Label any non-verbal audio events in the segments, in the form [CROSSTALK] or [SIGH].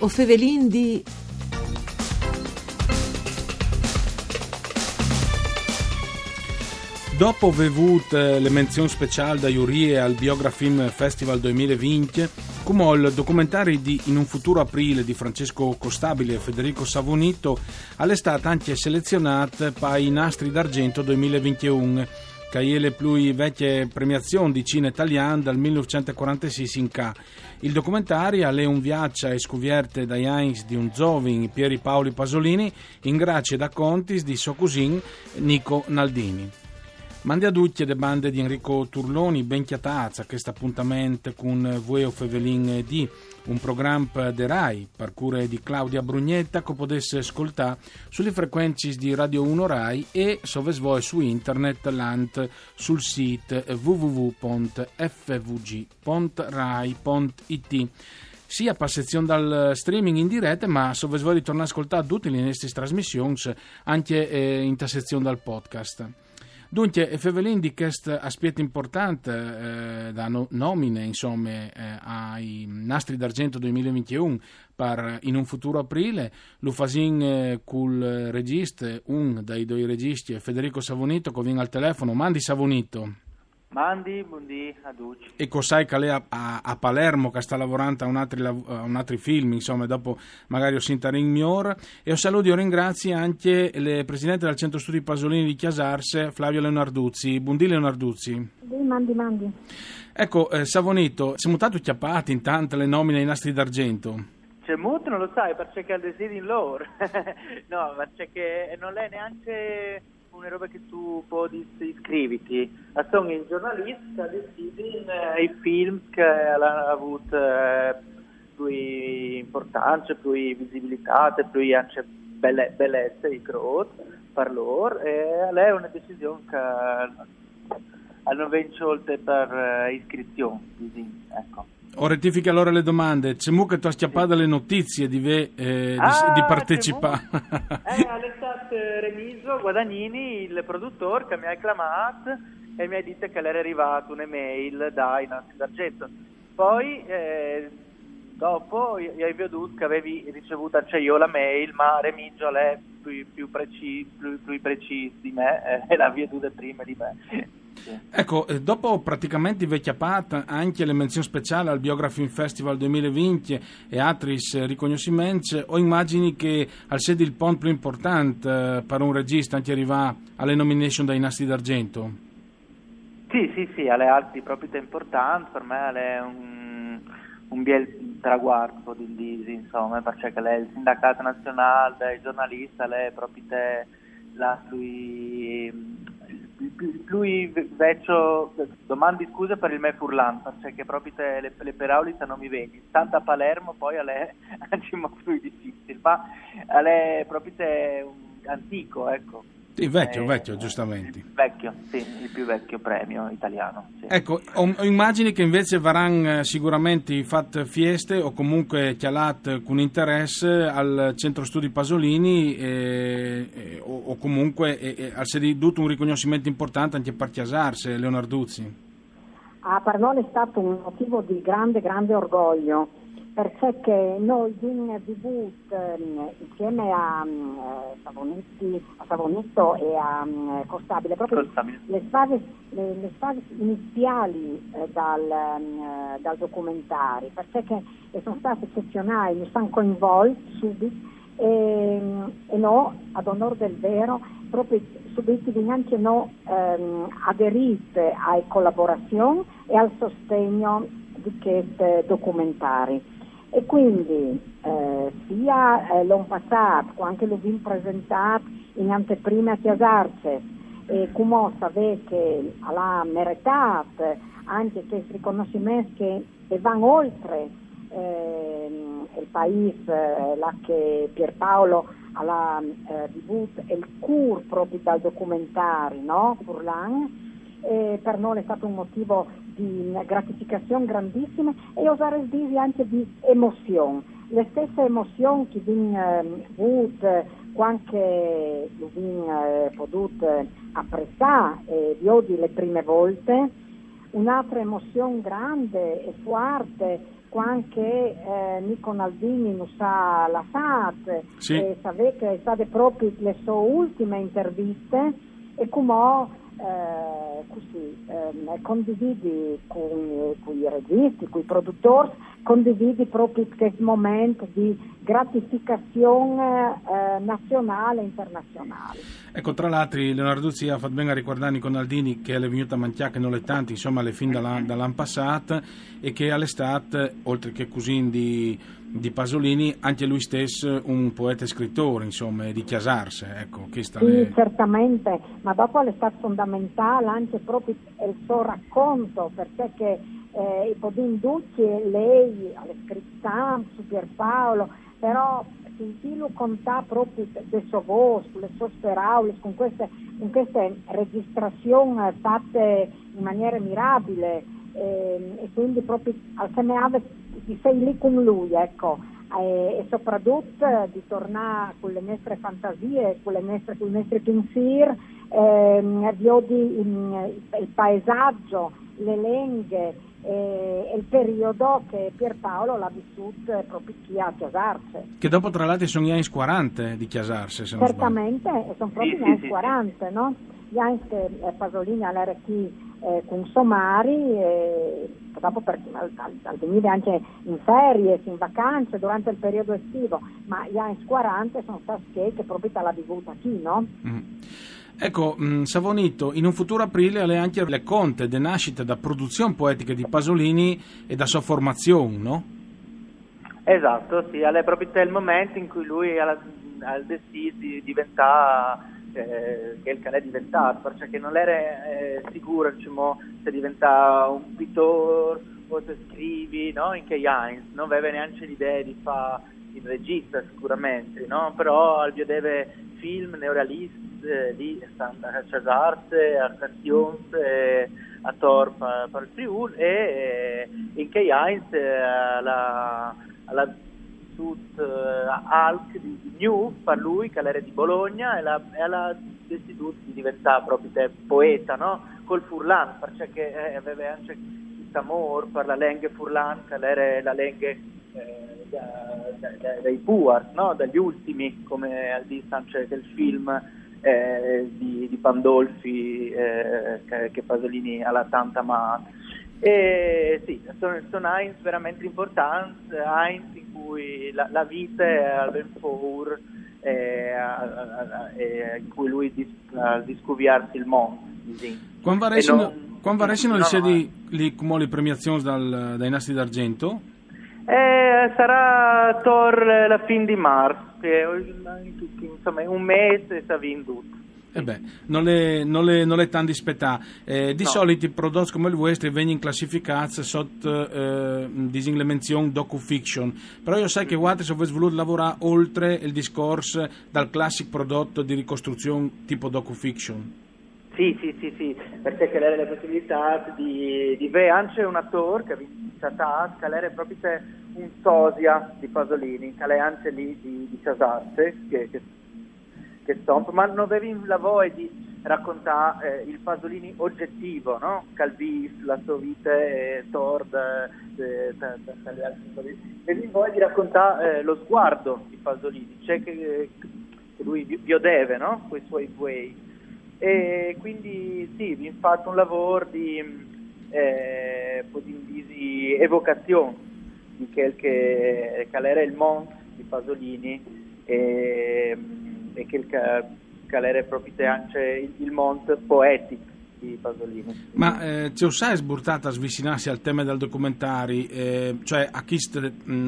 O Fevelin di... Dopo aver avuto eh, le menzioni speciali da Jurie al Biografilm Festival 2020, come il documentario di In un futuro aprile di Francesco Costabile e Federico Savonito, all'estate anche selezionate per i Nastri d'Argento 2021, che è le più premiazioni di cinema italiano dal 1946 in K. Il documentario è un viaggio a scovierte da Heinz di un giovane Pieri Paoli Pasolini in grazie da contis di suo cousin Nico Naldini. Mandi a tutti le bande di Enrico Turloni, ben chiatazza questo appuntamento con Vueo Fevelin di un programma de RAI, per cure di Claudia Brugnetta, che potesse ascoltare sulle frequenze di Radio 1 RAI e se voi su internet l'ant sul sito www.fvg.rai.it sia per sezione dal streaming in diretta, ma se vuoi ritornare a ascoltare tutte le nostre trasmissioni anche eh, in sezione dal podcast. Dunque, Fevelin di questo aspetto importante eh, da no, nomine insomma, eh, ai Nastri d'Argento 2021 per in un futuro aprile, lo fasin eh, col regista, un dei due registi, Federico Savonito, che viene al telefono. Mandi Savonito. Mandi, buondì a tutti. E cos'hai che lei a, a, a, Palermo che sta lavorando a un altro, un altro film, insomma, dopo magari ho sentito in miglior. E ho saluto e ringrazio anche il presidente del Centro Studi Pasolini di Chiasarse, Flavio Leonarduzzi. Buondì Leonarduzzi. Sì, mandi, mandi. Ecco, eh, Savonito, siamo stati chiappati in tante le nomine ai nastri d'argento. C'è molto, non lo sai, perché al desidero in loro. [LAUGHS] no, perché non è neanche una roba che tu puoi iscriviti. Sono il giornalista decidi eh, i film che hanno avuto eh, più importanza, più visibilità, più anche belle, bellezza di crowd per loro e lei è una decisione che hanno vinto per uh, iscrizione. Ecco. O rettifica allora le domande. C'è mu che tu hai schiappato le notizie di, ve, eh, ah, di, di partecipare. eh, all'estate Remiso Guadagnini, il produttore, che mi ha chiamato e mi ha detto che le era arrivata un'email da Inassi d'Argento. Poi, eh, dopo, hai veduto che avevi ricevuto anche io la mail, ma Remigio è più, più, preciso, più, più preciso di me eh, e l'ha veduta prima di me. Ecco, eh, dopo praticamente vecchia pat, anche le menzioni speciali al Biography Festival 2020 e altri riconoscimenti, ho immagini che al sede il ponte più importante eh, per un regista anche arriva alle nomination dai Nastri d'Argento. Sì, sì, sì, alle altre proprio importanti, per me è un, un bel traguardo di Lisi, insomma, perché lei è il sindacato nazionale, il giornalista, lei è proprio la sui lui vecchio domandi scuse per il me furlan perché proprio te, le, le peraulice non mi vedi. Tanta Palermo poi a lei anche più difficile ma a lei proprio te antico ecco sì, vecchio, eh, vecchio, giustamente. Vecchio, sì, il più vecchio premio italiano. Sì. Ecco, ho, immagini che invece varranno eh, sicuramente fat fieste o comunque chialat con interesse al Centro Studi Pasolini eh, eh, o, o, comunque eh, al sedutto un riconoscimento importante anche per chiasarsi, Leonarduzzi. Per noi è stato un motivo di grande, grande orgoglio perché noi in debut ehm, insieme a, eh, Savonitti, a Savonitto e a um, Costabile, proprio Costabile. Le, fasi, le, le, fasi, iniziali eh, dal, um, dal, documentario, perché sono state eccezionali, mi stanno coinvolti subito e, e no, ad onore del vero, proprio subito anche no, ehm, aderite alle collaborazioni e al sostegno di questi documentari. E quindi eh, sia eh, l'anno passato, quando lo abbiamo presentato in anteprima a Chiasarce, e come sapete che ha meritato anche questi riconoscimenti che vanno oltre eh, il paese, là che Pierpaolo ha eh, debut e il cur proprio dal documentario, no? Furlan, e per noi è stato un motivo di gratificazione grandissima e oserei dire anche di emozione. Le stesse emozioni che abbiamo avuto quando abbiamo potuto apprezzare eh, di le prime volte, un'altra emozione grande e forte quando eh, Nico Naldini non la SAT, Sì. sapete che sono state proprio le sue ultime interviste e come eh, così, ehm, condividi con, con i registi, con i produttori, condividi proprio questo momento di gratificazione eh, nazionale e internazionale. Ecco, tra l'altro Leonardo Zia ha fatto bene a ricordare con Aldini che è venuta a mangiare che non le tanti, insomma, alle fin dall'an, dall'anno passato e che all'estate, oltre che così di, di Pasolini, anche lui stesso un poeta e scrittore, insomma, di Chiasarse, ecco, Sì, le- certamente, ma dopo è stato fondamentale anche proprio il suo racconto, perché che, eh, Ipodin Ducci, lei ha scritto su Pierpaolo, però sentirlo contare proprio del suo voce, le sue parole, con queste, con queste registrazioni fatte in maniera mirabile eh, e quindi proprio al semeave di sei lì con lui, ecco. E, e soprattutto eh, di tornare con le nostre fantasie, con, le nostre, con i nostri pensieri, ehm, vedi il, il paesaggio, le lenghe e, e il periodo che Pierpaolo l'ha vissuto eh, proprio qui a Chiasarce. che dopo tra l'altro sono gli anni 40 di Chiasarse, se non sbaglio. Certamente, e sono proprio Sì, gli anni sì, 40, no? Gli anni che eh, Pasolini all'era qui eh, con Somari, e dopo per, al, al, al venire anche in ferie, in vacanze, durante il periodo estivo, ma gli anni 40 sono stati che, che proprio l'ha vivuta qui, no? Mm. Ecco, mh, Savonito, in un futuro aprile è anche le conte de nascite da produzione poetica di Pasolini e da sua formazione, no? Esatto, sì, è proprio il momento in cui lui ha, ha deciso di diventare eh, che il che è diventato, perché non era eh, sicuro diciamo, se diventa un pittore o se scrivi, no? in che anni, non aveva neanche l'idea di fare il regista sicuramente, no? però al deve film neorealisti eh, lì stanno a Castione, eh, a Torpa per il Friuli e eh, in che anni eh, la alla tut uh, Alc di, di New per lui che era di Bologna e la, e la deciso di diventare proprio te poeta no? col Furlan perché eh, aveva anche questo amore per la lingua Furlan che era la lingua eh, da, da, da, dai Buar no? dagli ultimi come al distance del film eh, di, di, Pandolfi eh, che, che, Pasolini ha la tanta ma e sì, sono, sono Heinz veramente importanti, Heinz in cui la, la vita è al ben eh, in cui lui dis, uh, discuviarsi il mondo. Sì. Quando varessino le sedi lì come le premiazioni dal, dai nastri d'argento? Eh, sarà Tor la fine di marzo, insomma un mese si ha vinto. Eh beh, non le, non le, non le tanto aspettare. Eh, di no. solito i prodotti come il vostro vengono classificati sotto eh, le menzioni docu-fiction, però io sai che guardate se avete voluto lavorare oltre il discorso dal classico prodotto di ricostruzione tipo docu-fiction. Sì, sì, sì, sì, perché c'è la possibilità di, di avere anche un attore che ha visto che era proprio un sosia di Pasolini, che è anche lì di, di Casarte, che, che che stomp, ma non avevi la voglia di raccontare eh, il Pasolini oggettivo, no? Calvis, la sua vita, eh, Tord, eh, dalle altre Avevi voglia di raccontare eh, lo sguardo di Pasolini, cioè che, che lui biodeve, no? Con suoi guai. E quindi sì, vi fatto un lavoro di, eh, di evocazione di quel che, che era il mondo di Pasolini e, e che, che era proprio anche il, il mondo poetico di Pasolini. Ma eh, c'è sai sburtata a svicinarsi al tema del documentario, eh, cioè a questo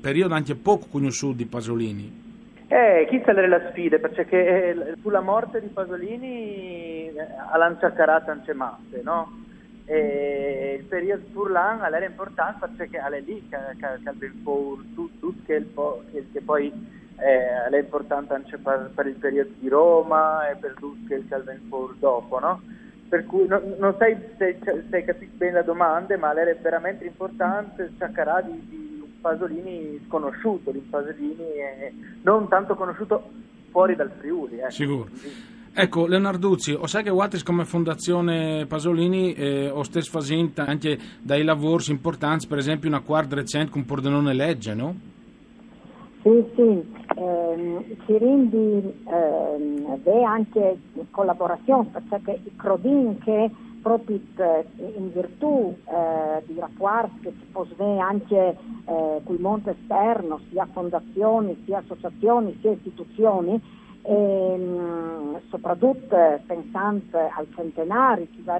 periodo anche poco conosciuto di Pasolini? Eh, chi sarebbe la sfida? Perché eh, sulla morte di Pasolini eh, ha lanciato anche masse, no? E il periodo Furlan era importante perché è lì che, che, che ben tutto, che, che, poi eh, è importante anche per, per, il periodo di Roma e per tutto che il Calvin Ford dopo, no? Per cui no, non sai se, hai capito bene la domanda, ma era veramente importante cercare di, di Pasolini sconosciuto, di Pasolini eh, non tanto conosciuto fuori dal Friuli. Eh. Sicuro. Ecco, Leonarduzzi, o sai che Wattis come Fondazione Pasolini eh, o stesso facendo anche dai lavori importanti, per esempio una quarta recente con Pordenone Legge, no? Sì, sì, ehm, si rende ehm, anche in collaborazione perché i Crodin che proprio eh, in virtù eh, di rapporti che può avere anche eh, con il mondo esterno, sia fondazioni, sia associazioni, sia istituzioni, e, ehm, soprattutto pensando al centenario che va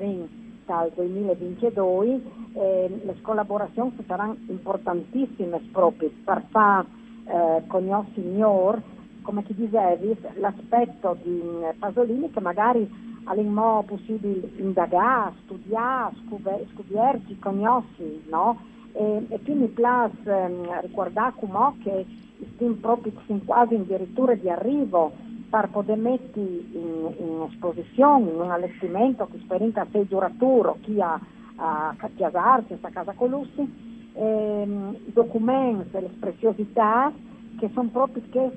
dal 2022, eh, le collaborazioni saranno importantissime proprio per far eh, conoscere come ti dicevi, l'aspetto di mm, Pasolini che magari all'inmo possibile indagare, studiare, scoprire, conoscere, no? E, e quindi piace ehm, ricordare come che stiamo proprio quasi addirittura di arrivo per poter mettere in, in, esposizione, in un allestimento che sperinta sei duraturo, chi ha a casarsi, a casa Colussi, ehm, documenti, le preziosità che sono proprio che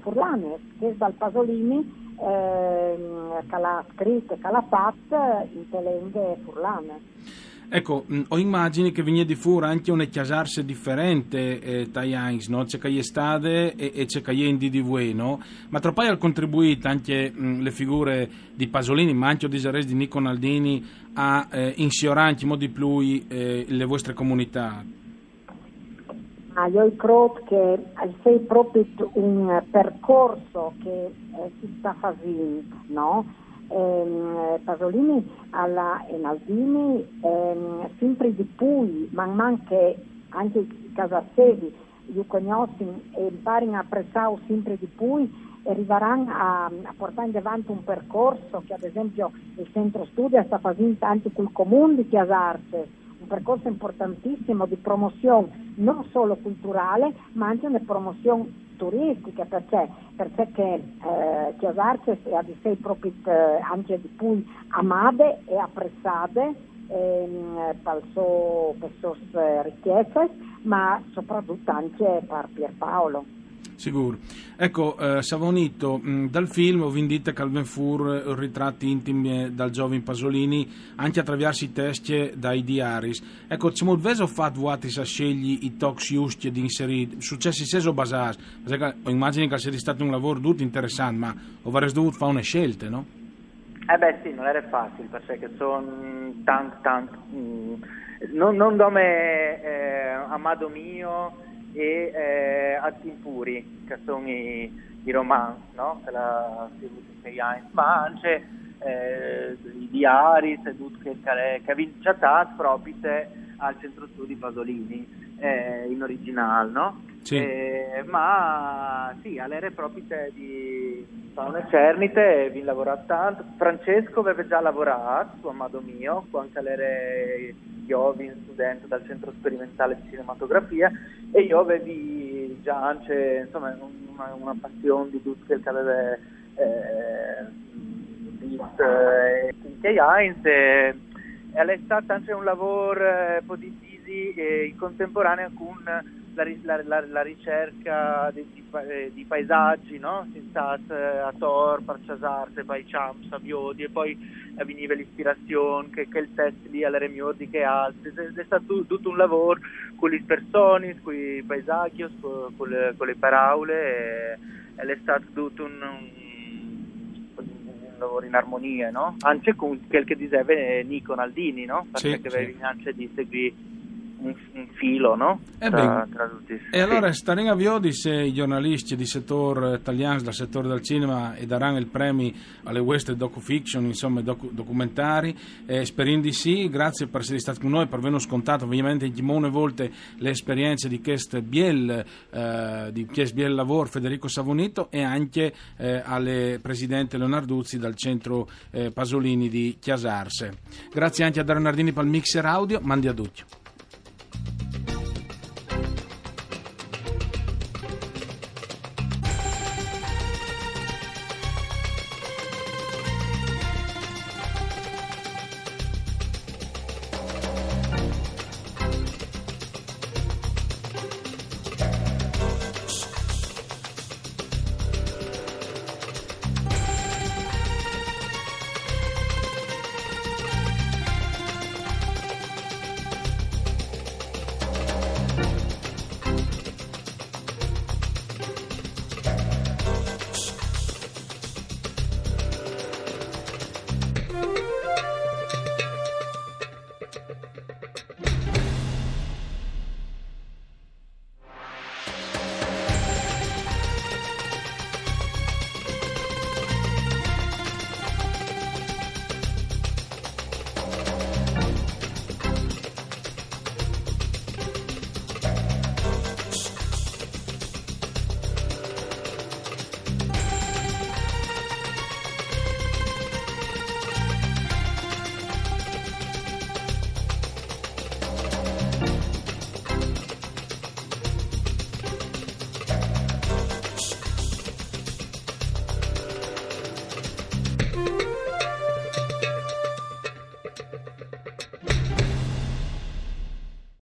furlane, che dal Pasolini ehm, che l'ha scritto e in furlane. Ecco, ho immagini che viene di fuori anche una chiasarse differente eh, tra no? C'è che stade e, e c'è che di di no? Ma troppo ha contribuito anche mh, le figure di Pasolini, ma anche di Zares di Nico Naldini a eh, insiorare in modo di più eh, le vostre comunità. Ah, io credo che sia proprio un percorso che eh, si sta facendo, no? ehm, Pasolini alla Enaldini ehm, sempre di più, man man che anche i casassedi li conoscono e imparano a apprezzare sempre di più arriveranno a, a, portare avanti un percorso che ad esempio il centro studio sta facendo anche col comune di Chiasarce percorso importantissimo di promozione non solo culturale ma anche una promozione turistica perché, perché che, eh, Chiosarce ha di sé proprio eh, anche di più amate e apprezzate ehm, per le sue ricchezze ma soprattutto anche per Pierpaolo. Sicuro. Ecco, eh, Savonito, mm, dal film ho vendito Calvin Fur eh, ritratti intimi eh, dal giovane Pasolini, anche attraverso i testi dai diaris. Ecco, c'è molto veso fatto vuotis a scegli i talks giusti di inserire, successi seso basati, ho immagino che sia stato un lavoro tutto interessante, ma avresti dovuto fare una scelta, no? Eh beh sì, non era facile, perché sono tanti, tanti, mm, non, non come eh, Amado mio, e eh, Azimpuri, che sono i, i romanzi, no? la ma anche eh, i diari che, che avevano chattato proprio al centro studi Pasolini eh, in originale, no? Sì. Eh, ma sì, all'era proprio di Fauna Cernite vi lavorato tanto. Francesco aveva già lavorato su Amado Mio, quando era Iovin, studente dal centro sperimentale di cinematografia, e io avevi già anche insomma, una, una passione di tutto che aveva eh, visto eh, in Heinz e, e è stato anche un lavoro eh, positivo eh, in contemporanea con la, la, la ricerca di, di, eh, di, paesaggi, no? Sta eh, a Tor, Parciasarte, Champs, a Biodi e poi veniva l'ispirazione che, che il testo lì alle Remiodi che altri. È stato tutto un lavoro con le persone, con i paesaggi, con, con, le, con le parole e, è stato tutto un, un, un lavoro in armonia, no? Anche con quel che diceva Nico Naldini, no? Perché sì, sì. anche di seguire un, un filo no? Eh tra, tra tutti. E allora staremo a Viodi se i giornalisti di settore italiano, del settore del cinema, e daranno il premio alle West docu-fiction, insomma docu- documentari. Eh, speriamo di sì, grazie per essere stati con noi, per averlo scontato ovviamente in molte volte le esperienze di questo Biel, eh, di questo Biel Lavoro Federico Savonito e anche eh, alle presidente Leonarduzzi dal centro eh, Pasolini di Chiasarse. Grazie anche a Dario Nardini per il mixer audio, mandi a tutti.